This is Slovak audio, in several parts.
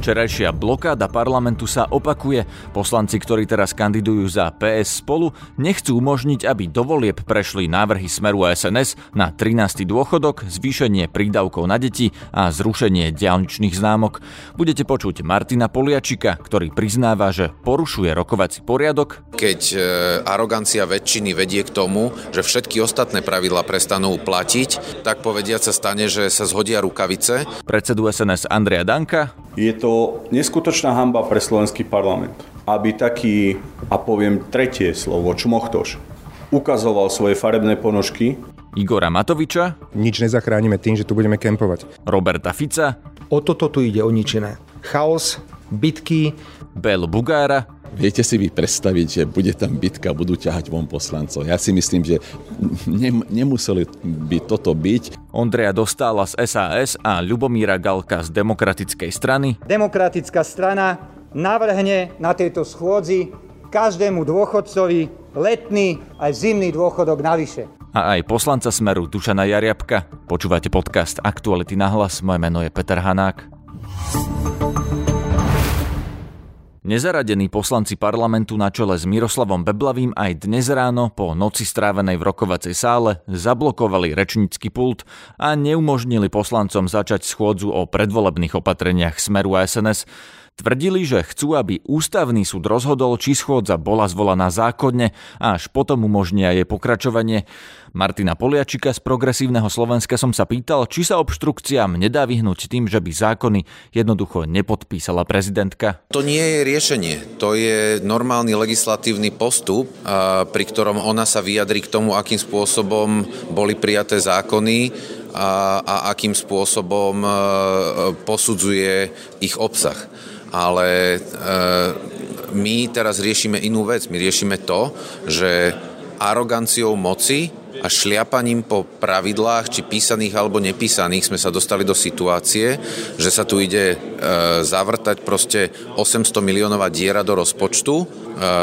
Včerajšia blokáda parlamentu sa opakuje. Poslanci, ktorí teraz kandidujú za PS spolu, nechcú umožniť, aby do volieb prešli návrhy Smeru a SNS na 13. dôchodok, zvýšenie prídavkov na deti a zrušenie diálničných známok. Budete počuť Martina Poliačika, ktorý priznáva, že porušuje rokovací poriadok. Keď e, arogancia väčšiny vedie k tomu, že všetky ostatné pravidla prestanú platiť, tak povediať sa stane, že sa zhodia rukavice. Predsedu SNS Andrea Danka je to neskutočná hamba pre slovenský parlament, aby taký, a poviem tretie slovo, čmochtoš, ukazoval svoje farebné ponožky. Igora Matoviča. Nič nezachránime tým, že tu budeme kempovať. Roberta Fica. O toto tu ide, o nič iné. Chaos, bitky. Bel Bugára. Viete si vy predstaviť, že bude tam bitka, budú ťahať von poslancov. Ja si myslím, že ne, nemuseli by toto byť. Ondreja Dostála z SAS a Ľubomíra Galka z Demokratickej strany. Demokratická strana navrhne na tejto schôdzi každému dôchodcovi letný aj zimný dôchodok navyše. A aj poslanca Smeru Dušana Jariabka. Počúvate podcast Aktuality na hlas. Moje meno je Peter Hanák. Nezaradení poslanci parlamentu na čele s Miroslavom Beblavým aj dnes ráno po noci strávenej v rokovacej sále zablokovali rečnícky pult a neumožnili poslancom začať schôdzu o predvolebných opatreniach Smeru a SNS. Tvrdili, že chcú, aby ústavný súd rozhodol, či schôdza bola zvolaná zákonne a až potom umožnia jej pokračovanie. Martina Poliačika z Progresívneho Slovenska som sa pýtal, či sa obštrukciám nedá vyhnúť tým, že by zákony jednoducho nepodpísala prezidentka. To nie je riešenie. To je normálny legislatívny postup, pri ktorom ona sa vyjadri k tomu, akým spôsobom boli prijaté zákony a, a akým spôsobom e, posudzuje ich obsah ale e, my teraz riešime inú vec. My riešime to, že aroganciou moci a šliapaním po pravidlách, či písaných alebo nepísaných, sme sa dostali do situácie, že sa tu ide e, zavrtať proste 800 miliónová diera do rozpočtu,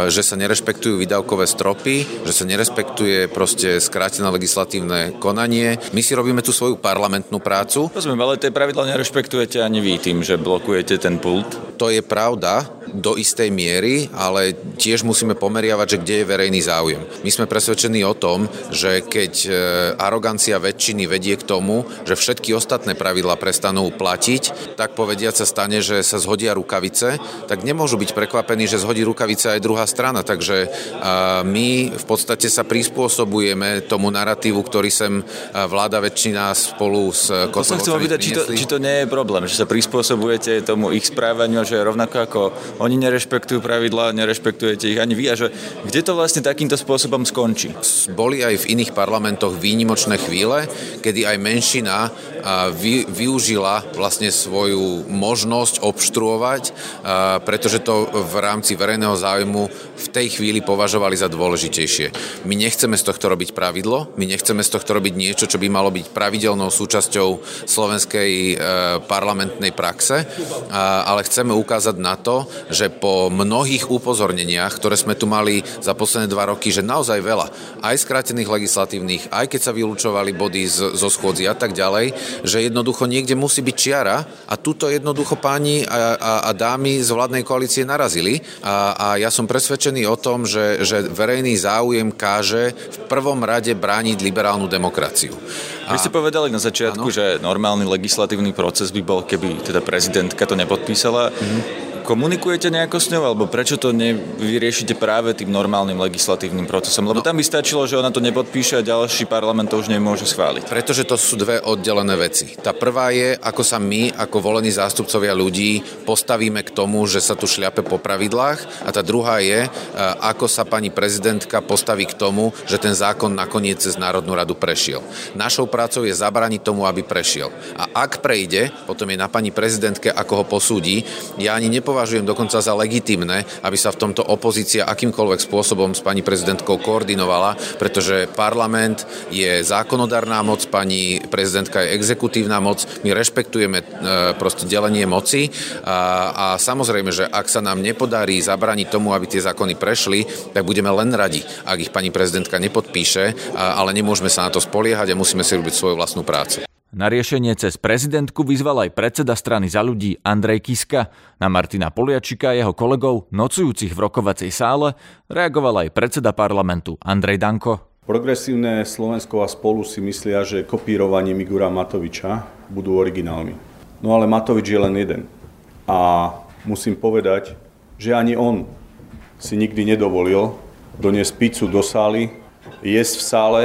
že sa nerešpektujú výdavkové stropy, že sa nerespektuje proste skrátené legislatívne konanie. My si robíme tú svoju parlamentnú prácu. Rozumiem, ale tie pravidla nerešpektujete ani vy tým, že blokujete ten pult. To je pravda, do istej miery, ale tiež musíme pomeriavať, že kde je verejný záujem. My sme presvedčení o tom, že keď e, arogancia väčšiny vedie k tomu, že všetky ostatné pravidlá prestanú platiť, tak povediať sa stane, že sa zhodia rukavice, tak nemôžu byť prekvapení, že zhodí rukavice aj druhá strana. Takže my v podstate sa prispôsobujeme tomu narratívu, ktorý sem vláda väčšina spolu s To som chcel vidieť, či to, či to nie je problém, že sa prispôsobujete tomu ich správaniu, že rovnako ako oni nerešpektujú pravidlá, nerešpektujete ich ani vy a že kde to vlastne takýmto spôsobom skončí? Boli aj v iných parlamentoch výnimočné chvíle, kedy aj menšina vy, využila vlastne svoju možnosť obštruovať, pretože to v rámci verejného záujmu v tej chvíli považovali za dôležitejšie. My nechceme z tohto robiť pravidlo, my nechceme z tohto robiť niečo, čo by malo byť pravidelnou súčasťou slovenskej e, parlamentnej praxe, ale chceme ukázať na to, že po mnohých upozorneniach, ktoré sme tu mali za posledné dva roky, že naozaj veľa, aj skrátených legislatívnych, aj keď sa vylúčovali body z, zo schôdzi a tak ďalej, že jednoducho niekde musí byť čiara a tuto jednoducho páni a, a, a dámy z vládnej koalície narazili a, a ja som presvedčený o tom, že, že verejný záujem káže v prvom rade brániť liberálnu demokraciu. A... Vy ste povedali na začiatku, ano? že normálny legislatívny proces by bol, keby teda prezidentka to nepodpísala. Mm-hmm. Komunikujete nejako s ňou, alebo prečo to nevyriešite práve tým normálnym legislatívnym procesom? Lebo no. tam by stačilo, že ona to nepodpíše a ďalší parlament to už nemôže schváliť. Pretože to sú dve oddelené veci. Tá prvá je, ako sa my, ako volení zástupcovia ľudí, postavíme k tomu, že sa tu šliape po pravidlách. A tá druhá je, e, ako sa pani prezidentka postaví k tomu, že ten zákon nakoniec cez Národnú radu prešiel. Našou prácou je zabraniť tomu, aby prešiel. A ak prejde, potom je na pani prezidentke, ako ho posúdi. Ja ani nepovedal, nepovažujem dokonca za legitimné, aby sa v tomto opozícia akýmkoľvek spôsobom s pani prezidentkou koordinovala, pretože parlament je zákonodárna moc, pani prezidentka je exekutívna moc, my rešpektujeme e, proste delenie moci a, a samozrejme, že ak sa nám nepodarí zabraniť tomu, aby tie zákony prešli, tak budeme len radi, ak ich pani prezidentka nepodpíše, ale nemôžeme sa na to spoliehať a musíme si robiť svoju vlastnú prácu. Na riešenie cez prezidentku vyzval aj predseda strany za ľudí Andrej Kiska. Na Martina Poliačika a jeho kolegov, nocujúcich v rokovacej sále, reagoval aj predseda parlamentu Andrej Danko. Progresívne Slovensko a spolu si myslia, že kopírovanie Igora Matoviča budú originálmi. No ale Matovič je len jeden. A musím povedať, že ani on si nikdy nedovolil doniesť pizzu do sály, jesť v sále,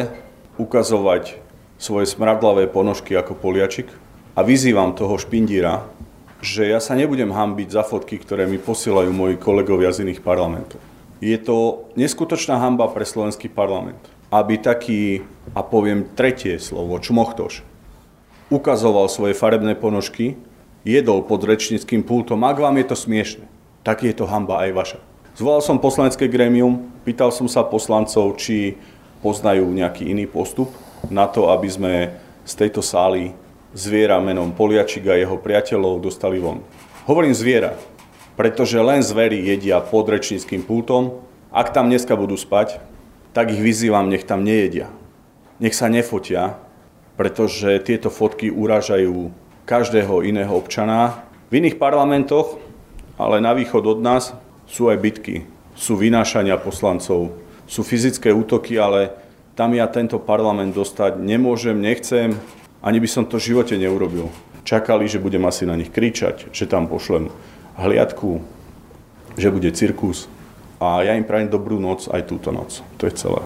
ukazovať svoje smradlavé ponožky ako poliačik a vyzývam toho špindíra, že ja sa nebudem hambiť za fotky, ktoré mi posielajú moji kolegovia z iných parlamentov. Je to neskutočná hamba pre slovenský parlament, aby taký, a poviem tretie slovo, čmochtoš, ukazoval svoje farebné ponožky, jedol pod rečnickým pultom, ak vám je to smiešne, tak je to hamba aj vaša. Zvolal som poslanecké grémium, pýtal som sa poslancov, či poznajú nejaký iný postup na to, aby sme z tejto sály zviera menom Poliačik a jeho priateľov dostali von. Hovorím zviera, pretože len zvery jedia pod rečníckým pultom. Ak tam dneska budú spať, tak ich vyzývam, nech tam nejedia. Nech sa nefotia, pretože tieto fotky uražajú každého iného občana. V iných parlamentoch, ale na východ od nás, sú aj bitky, sú vynášania poslancov, sú fyzické útoky, ale tam ja tento parlament dostať nemôžem, nechcem, ani by som to v živote neurobil. Čakali, že budem asi na nich kričať, že tam pošlem hliadku, že bude cirkus. A ja im prajem dobrú noc aj túto noc. To je celé.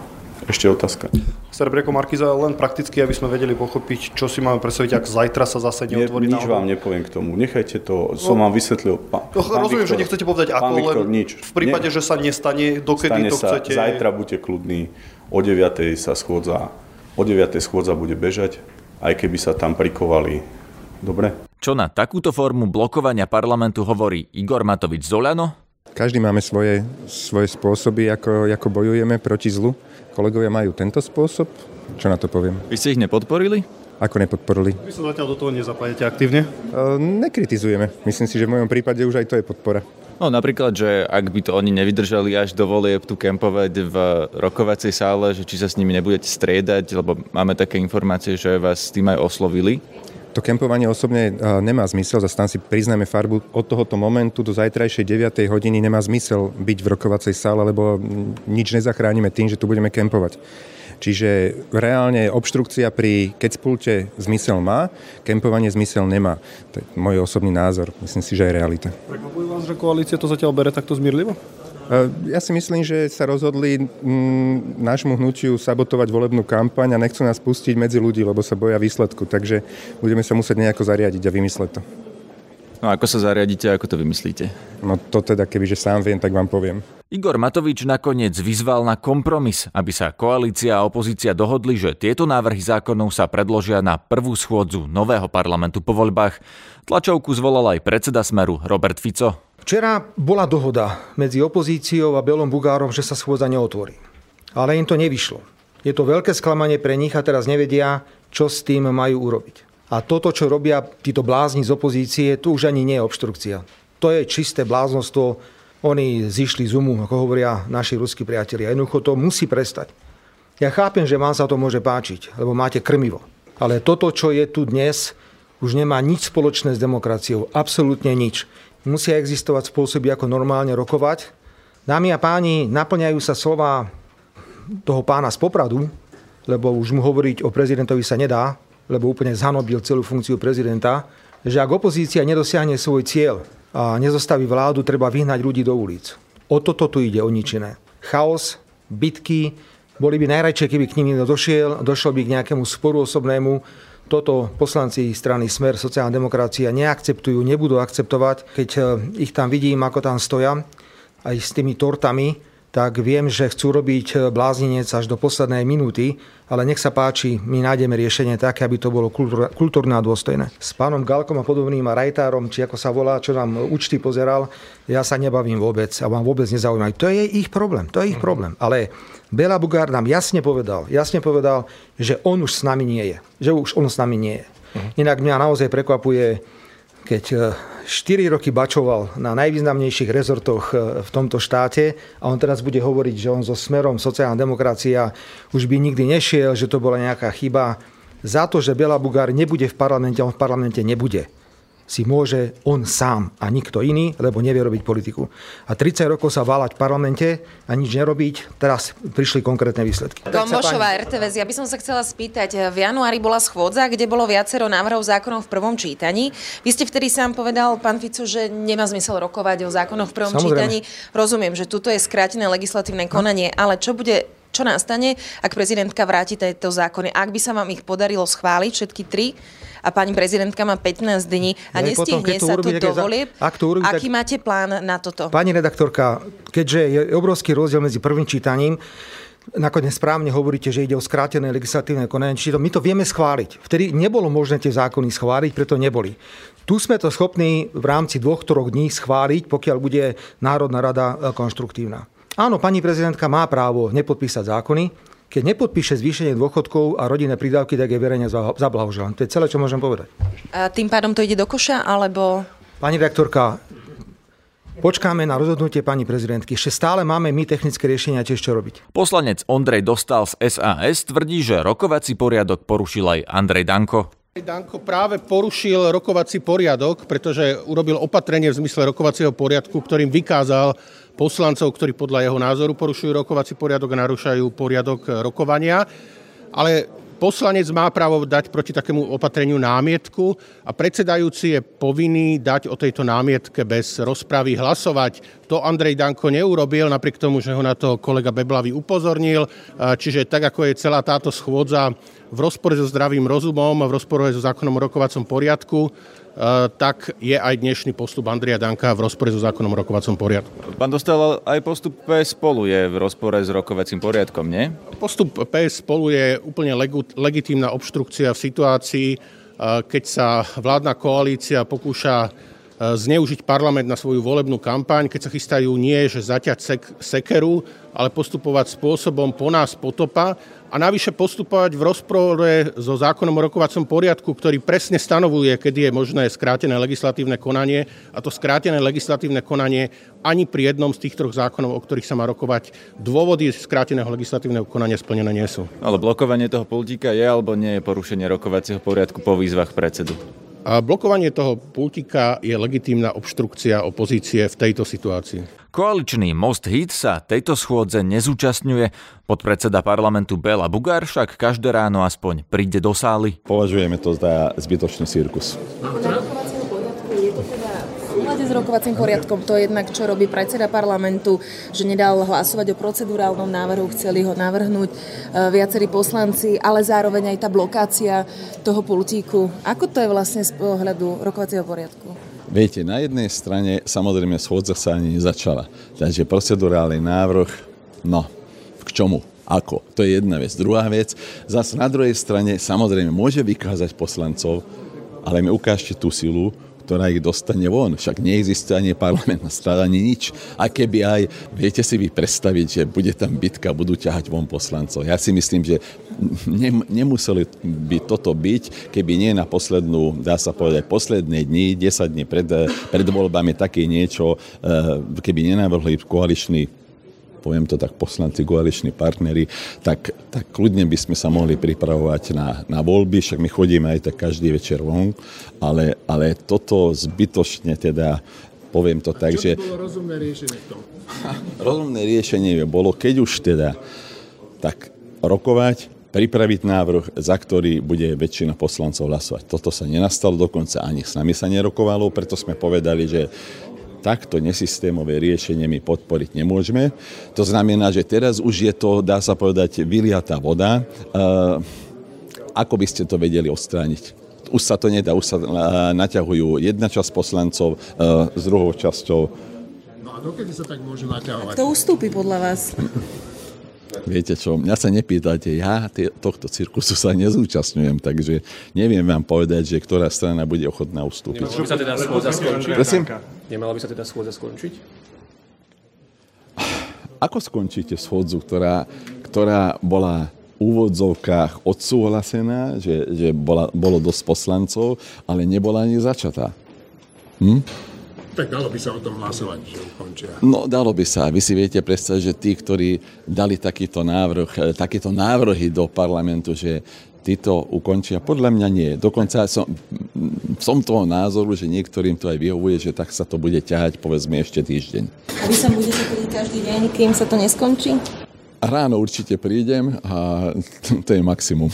Ešte otázka. Serebreko Markiza, len prakticky, aby sme vedeli pochopiť, čo si máme predstaviť, ak zajtra sa zase neotvorí Nič vám nepoviem k tomu. Nechajte to, som no, vám vysvetlil. Pán, no, pán rozumiem, Viktor, že nechcete povedať ako, Viktor, len nič. v prípade, Nie. že sa nestane, dokedy Stane to chcete... Sa, zajtra buďte kľudní, o 9. sa schôdza, o 9. schôdza bude bežať, aj keby sa tam prikovali. Dobre? Čo na takúto formu blokovania parlamentu hovorí Igor Matovič Zolano? Každý máme svoje, svoje spôsoby, ako, ako bojujeme proti zlu. Kolegovia majú tento spôsob. Čo na to poviem? Vy ste ich nepodporili? Ako nepodporili? Vy sa zatiaľ do toho nezapájate aktívne? E, nekritizujeme. Myslím si, že v mojom prípade už aj to je podpora. No napríklad, že ak by to oni nevydržali až do volieb tu kempovať v rokovacej sále, že či sa s nimi nebudete striedať, lebo máme také informácie, že vás s tým aj oslovili. To kempovanie osobne nemá zmysel, zase tam si priznáme farbu od tohoto momentu do zajtrajšej 9. hodiny nemá zmysel byť v rokovacej sále, lebo nič nezachránime tým, že tu budeme kempovať. Čiže reálne obštrukcia pri pulte zmysel má, kempovanie zmysel nemá. To je môj osobný názor. Myslím si, že aj realita. Prekvapuje vás, že koalícia to zatiaľ bere takto zmierlivo? Eh, ja si myslím, že sa rozhodli mm, nášmu hnutiu sabotovať volebnú kampaň a nechcú nás pustiť medzi ľudí, lebo sa boja výsledku. Takže budeme sa musieť nejako zariadiť a vymysleť to. No ako sa zariadíte, ako to vymyslíte? No to teda, kebyže sám viem, tak vám poviem. Igor Matovič nakoniec vyzval na kompromis, aby sa koalícia a opozícia dohodli, že tieto návrhy zákonov sa predložia na prvú schôdzu nového parlamentu po voľbách. Tlačovku zvolal aj predseda Smeru Robert Fico. Včera bola dohoda medzi opozíciou a Belom Bugárom, že sa schôdza neotvorí. Ale im to nevyšlo. Je to veľké sklamanie pre nich a teraz nevedia, čo s tým majú urobiť. A toto, čo robia títo blázni z opozície, to už ani nie je obštrukcia. To je čisté bláznostvo. Oni zišli z umu, ako hovoria naši ruskí priatelia. Jednoducho to musí prestať. Ja chápem, že vám sa to môže páčiť, lebo máte krmivo. Ale toto, čo je tu dnes, už nemá nič spoločné s demokraciou. Absolútne nič musia existovať spôsoby, ako normálne rokovať. Dámy a páni, naplňajú sa slova toho pána z Popradu, lebo už mu hovoriť o prezidentovi sa nedá, lebo úplne zhanobil celú funkciu prezidenta, že ak opozícia nedosiahne svoj cieľ a nezostaví vládu, treba vyhnať ľudí do ulic. O toto tu ide, o nič. Chaos, bitky, boli by najradšej, keby k ním došiel, došlo by k nejakému sporu osobnému, toto poslanci strany Smer sociálna demokracia neakceptujú, nebudú akceptovať. Keď e, ich tam vidím, ako tam stoja, aj s tými tortami, tak viem, že chcú robiť e, blázinec až do poslednej minúty, ale nech sa páči, my nájdeme riešenie také, aby to bolo kultúrne a dôstojné. S pánom Galkom a podobným a Rajtárom, či ako sa volá, čo nám účty pozeral, ja sa nebavím vôbec a vám vôbec nezaujímajú. To je ich problém, to je ich problém. Ale Bela Bugár nám jasne povedal, jasne povedal, že on už s nami nie je. Že už on s nami nie je. Uh-huh. Inak mňa naozaj prekvapuje, keď 4 e, roky bačoval na najvýznamnejších rezortoch e, v tomto štáte a on teraz bude hovoriť, že on so smerom sociálna demokracia už by nikdy nešiel, že to bola nejaká chyba. za to, že Bela Bugár nebude v parlamente, on v parlamente nebude si môže on sám a nikto iný, lebo nevie robiť politiku. A 30 rokov sa váľať v parlamente a nič nerobiť, teraz prišli konkrétne výsledky. Gombošová RTVS, ja by som sa chcela spýtať, v januári bola schôdza, kde bolo viacero návrhov zákonov v prvom čítaní. Vy ste vtedy sám povedal, pán Fico, že nemá zmysel rokovať o zákonoch v prvom Samozrejme. čítaní. Rozumiem, že tuto je skrátené legislatívne konanie, ale čo bude čo nastane, ak prezidentka vráti tieto zákony? Ak by sa vám ich podarilo schváliť, všetky tri, a pani prezidentka má 15 dní a no nestihne potom, sa tu do volieb. Aký tak... máte plán na toto? Pani redaktorka, keďže je obrovský rozdiel medzi prvým čítaním, nakoniec správne hovoríte, že ide o skrátené legislatívne konanie, čiže my to vieme schváliť. Vtedy nebolo možné tie zákony schváliť, preto neboli. Tu sme to schopní v rámci dvoch, troch dní schváliť, pokiaľ bude Národná rada e, konštruktívna. Áno, pani prezidentka má právo nepodpísať zákony, keď nepodpíše zvýšenie dôchodkov a rodinné prídavky, tak je verejne zablahoželám. To je celé, čo môžem povedať. A tým pádom to ide do koša, alebo... Pani rektorka, počkáme na rozhodnutie pani prezidentky. Ešte stále máme my technické riešenia tiež čo robiť. Poslanec Ondrej Dostal z SAS tvrdí, že rokovací poriadok porušil aj Andrej Danko. Danko práve porušil rokovací poriadok, pretože urobil opatrenie v zmysle rokovacieho poriadku, ktorým vykázal poslancov, ktorí podľa jeho názoru porušujú rokovací poriadok a narúšajú poriadok rokovania. Ale Poslanec má právo dať proti takému opatreniu námietku a predsedajúci je povinný dať o tejto námietke bez rozpravy hlasovať. To Andrej Danko neurobil, napriek tomu, že ho na to kolega Beblavy upozornil. Čiže tak, ako je celá táto schôdza v rozpore so zdravým rozumom, v rozpore so zákonom o rokovacom poriadku, tak je aj dnešný postup Andria Danka v rozpore so zákonom o rokovacom poriadku. Pán Dostal, aj postup PS spolu je v rozpore s rokovacím poriadkom, nie? Postup PS spolu je úplne legitímna obštrukcia v situácii, eh, keď sa vládna koalícia pokúša eh, zneužiť parlament na svoju volebnú kampaň, keď sa chystajú nie, že zaťať sek- sekeru, ale postupovať spôsobom po nás potopa a navyše postupovať v rozpore so zákonom o rokovacom poriadku, ktorý presne stanovuje, kedy je možné skrátené legislatívne konanie a to skrátené legislatívne konanie ani pri jednom z tých troch zákonov, o ktorých sa má rokovať, dôvody skráteného legislatívneho konania splnené nie sú. Ale blokovanie toho pultíka je alebo nie je porušenie rokovacieho poriadku po výzvach predsedu? A blokovanie toho pultíka je legitímna obštrukcia opozície v tejto situácii. Koaličný Most Hit sa tejto schôdze nezúčastňuje. Podpredseda parlamentu Bela Bugár však každé ráno aspoň príde do sály. Považujeme to za zbytočný cirkus. S rokovacím poriadkom. To je jednak, čo robí predseda parlamentu, že nedal hlasovať o procedurálnom návrhu, chceli ho navrhnúť e, viacerí poslanci, ale zároveň aj tá blokácia toho pultíku. Ako to je vlastne z pohľadu rokovacieho poriadku? Viete, na jednej strane samozrejme schôdza sa ani nezačala. Takže procedurálny návrh, no, k čomu? Ako? To je jedna vec. Druhá vec, zase na druhej strane samozrejme môže vykázať poslancov, ale mi ukážte tú silu, ktorá ich dostane von. Však neexistuje ani parlamentná strada, ani nič. A keby aj, viete si vy predstaviť, že bude tam bitka, budú ťahať von poslancov. Ja si myslím, že ne, nemuseli by toto byť, keby nie na poslednú, dá sa povedať, posledné dni, 10 dní pred, pred voľbami také niečo, eh, keby nenavrhli koaličný poviem to tak, poslanci, koaliční partnery, tak, tak kľudne by sme sa mohli pripravovať na, na voľby, však my chodíme aj tak každý večer von, ale, ale toto zbytočne teda poviem to tak, že... bolo rozumné riešenie v tom? rozumné riešenie bolo, keď už teda, tak rokovať, pripraviť návrh, za ktorý bude väčšina poslancov hlasovať. Toto sa nenastalo, dokonca ani s nami sa nerokovalo, preto sme povedali, že takto nesystémové riešenie my podporiť nemôžeme. To znamená, že teraz už je to, dá sa povedať, vyliatá voda. Ako by ste to vedeli odstrániť? Už sa to nedá, už sa naťahujú jedna časť poslancov s druhou časťou. No a dokedy sa tak môže naťahovať? Kto ustúpi podľa vás? Viete čo, mňa sa nepýtate, ja tohto cirkusu sa nezúčastňujem, takže neviem vám povedať, že ktorá strana bude ochotná ustúpiť. By sa teda schôdza skončiť? Prosím? Nemala by sa teda schôdza skončiť? Ako skončíte schôdzu, ktorá, ktorá bola v úvodzovkách odsúhlasená, že, že bola, bolo dosť poslancov, ale nebola ani začatá? Hm? Tak dalo by sa o tom hlasovať, že ukončia. No, dalo by sa. Vy si viete predstaviť, že tí, ktorí dali takýto návrh, e, takéto návrhy do parlamentu, že tí ukončia. Podľa mňa nie. Dokonca som, som toho názoru, že niektorým to aj vyhovuje, že tak sa to bude ťahať povedzme ešte týždeň. A vy sa budete každý deň, kým sa to neskončí? Ráno určite prídem a to je maximum.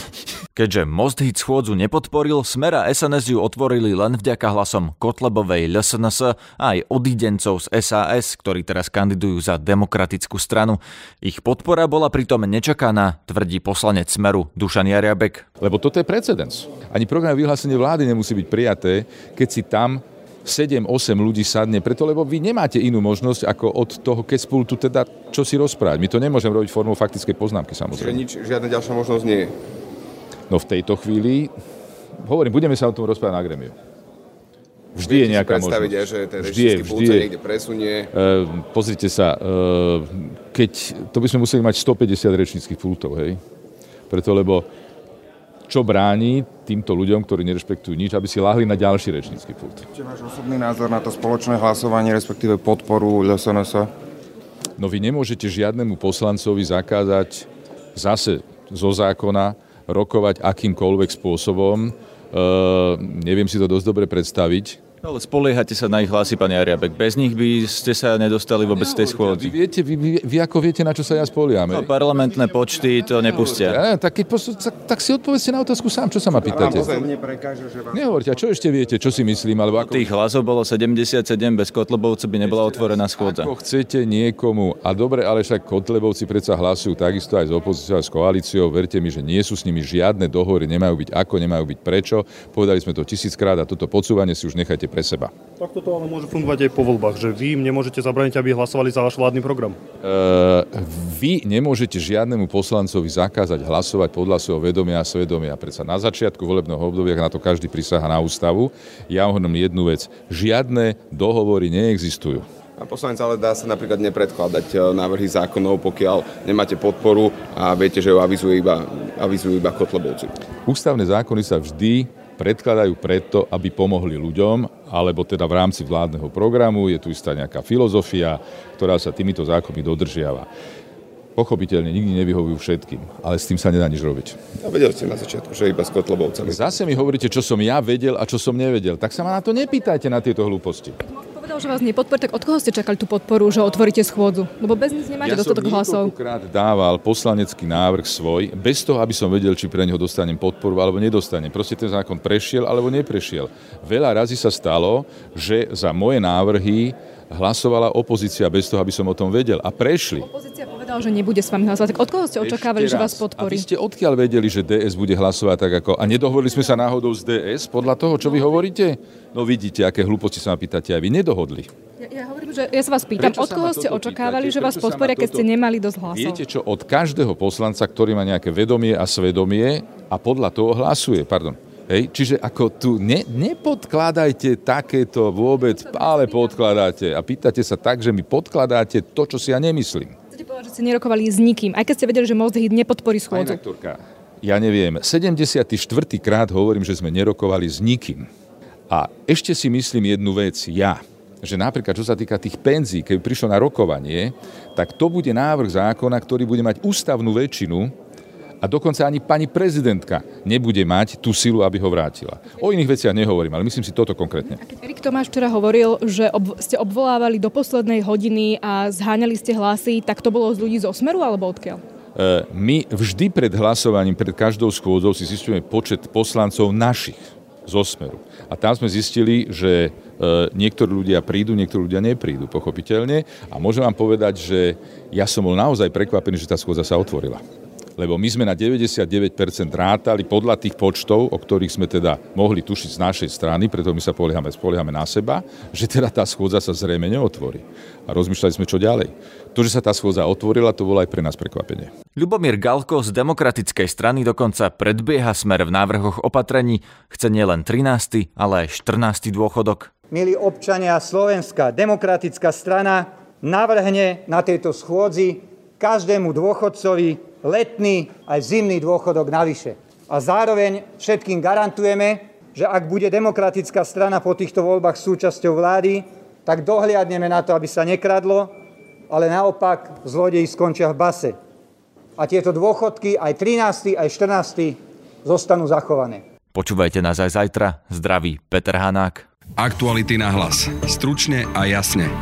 Keďže Most Hit schôdzu nepodporil, Smera SNS ju otvorili len vďaka hlasom Kotlebovej LSNS a aj odidencov z SAS, ktorí teraz kandidujú za demokratickú stranu. Ich podpora bola pritom nečakaná, tvrdí poslanec Smeru Dušan Jariabek. Lebo toto je precedens. Ani program vyhlásenie vlády nemusí byť prijaté, keď si tam 7-8 ľudí sadne, preto lebo vy nemáte inú možnosť ako od toho Kespultu teda čo si rozprávať. My to nemôžeme robiť formou faktickej poznámky samozrejme. Čiže nič, žiadna ďalšia možnosť nie je? No v tejto chvíli, hovorím, budeme sa o tom rozprávať na gremiu. Vždy Viete je nejaká predstaviť, možnosť. že ten vždy je, vždy je. niekde presunie. Uh, pozrite sa, uh, keď, to by sme museli mať 150 rečníckých pultov, hej? Preto, lebo čo bráni týmto ľuďom, ktorí nerešpektujú nič, aby si lahli na ďalší rečnícky pult. Čo váš osobný názor na to spoločné hlasovanie, respektíve podporu LSNS? No vy nemôžete žiadnemu poslancovi zakázať zase zo zákona rokovať akýmkoľvek spôsobom. E, neviem si to dosť dobre predstaviť ale spoliehate sa na ich hlasy, pán Jariabek. Bez nich by ste sa nedostali vôbec z tej schôdzi. Vy, viete, vy, vy, vy ako viete, na čo sa ja spoliam? No, parlamentné počty to nepustia. Ja, tak, keď, tak, tak si odpovedzte na otázku sám, čo sa ma pýtate. Nehovorte, a čo ešte viete, čo si myslím? Alebo ako... Tých hlasov bolo 77, bez Kotlebovcov by nebola otvorená schôdza. Ako chcete niekomu, a dobre, ale však Kotlebovci predsa hlasujú takisto aj s opozíciou, aj s koalíciou, verte mi, že nie sú s nimi žiadne dohovory, nemajú byť ako, nemajú byť prečo. Povedali sme to tisíckrát a toto podsúvanie si už nechajte pre seba. Tak toto ale môže fungovať aj po voľbách, že vy im nemôžete zabraniť, aby hlasovali za váš vládny program. Uh, vy nemôžete žiadnemu poslancovi zakázať hlasovať podľa svojho vedomia a svedomia. Predsa na začiatku volebného obdobia, na to každý prisaha na ústavu, ja hovorím jednu vec. Žiadne dohovory neexistujú. A poslanec ale dá sa napríklad nepredkladať e, návrhy zákonov, pokiaľ nemáte podporu a viete, že ho avizujú iba, avizujú iba Kotlebovci. Ústavné zákony sa vždy predkladajú preto, aby pomohli ľuďom, alebo teda v rámci vládneho programu je tu istá nejaká filozofia, ktorá sa týmito zákonmi dodržiava. Pochopiteľne nikdy nevyhovujú všetkým, ale s tým sa nedá nič robiť. A vedeli ste na začiatku, že iba s Kotlobovcami. Zase mi hovoríte, čo som ja vedel a čo som nevedel. Tak sa ma na to nepýtajte, na tieto hlúposti povedal, že vás nepodporí, tak od koho ste čakali tú podporu, že otvoríte schôdzu? Lebo bez nich nemáte ja dostatok hlasov. Ja som dával poslanecký návrh svoj, bez toho, aby som vedel, či pre neho dostanem podporu alebo nedostanem. Proste ten zákon prešiel alebo neprešiel. Veľa razy sa stalo, že za moje návrhy hlasovala opozícia bez toho, aby som o tom vedel. A prešli. Opozícia povedal, že nebude s vami hlasovať. Tak od koho ste očakávali, že vás podporí? A ste odkiaľ vedeli, že DS bude hlasovať tak ako... A nedohovorili sme sa náhodou z DS podľa toho, čo vy hovoríte? No vidíte, aké hlúposti sa ma pýtate aj vy. Nedohodli. Ja, ja hovorím, že ja sa vás pýtam, Prečo od koho ste očakávali, pýtate? že vás podporia, keď ste nemali dosť hlasov? Viete čo, od každého poslanca, ktorý má nejaké vedomie a svedomie a podľa toho hlasuje. Pardon. Hej, čiže ako tu ne, nepodkladajte takéto vôbec, ale podkladáte a pýtate sa tak, že mi podkladáte to, čo si ja nemyslím. Že ste nerokovali s nikým, aj keď ste vedeli, že Most Hit nepodporí schôdzu. Ja neviem, 74. krát hovorím, že sme nerokovali s nikým. A ešte si myslím jednu vec, ja, že napríklad čo sa týka tých penzí, keď prišlo na rokovanie, tak to bude návrh zákona, ktorý bude mať ústavnú väčšinu a dokonca ani pani prezidentka nebude mať tú silu, aby ho vrátila. O iných veciach nehovorím, ale myslím si toto konkrétne. A keď Erik Tomáš včera hovoril, že ob- ste obvolávali do poslednej hodiny a zháňali ste hlasy, tak to bolo z ľudí zo Smeru alebo odkiaľ? E, my vždy pred hlasovaním, pred každou schôdzou si zistujeme počet poslancov našich zo Smeru. A tam sme zistili, že e, niektorí ľudia prídu, niektorí ľudia neprídu, pochopiteľne. A môžem vám povedať, že ja som bol naozaj prekvapený, že tá schôdza sa otvorila lebo my sme na 99% rátali podľa tých počtov, o ktorých sme teda mohli tušiť z našej strany, preto my sa poliehame, spoliehame na seba, že teda tá schôdza sa zrejme neotvorí. A rozmýšľali sme, čo ďalej. To, že sa tá schôdza otvorila, to bolo aj pre nás prekvapenie. Ľubomír Galko z demokratickej strany dokonca predbieha smer v návrhoch opatrení, chce nielen 13., ale aj 14. dôchodok. Milí občania Slovenska, demokratická strana navrhne na tejto schôdzi každému dôchodcovi letný aj zimný dôchodok navyše. A zároveň všetkým garantujeme, že ak bude demokratická strana po týchto voľbách súčasťou vlády, tak dohliadneme na to, aby sa nekradlo, ale naopak zlodeji skončia v base. A tieto dôchodky, aj 13. aj 14. zostanú zachované. Počúvajte nás aj zajtra. Zdraví Peter Hanák. Aktuality na hlas. Stručne a jasne.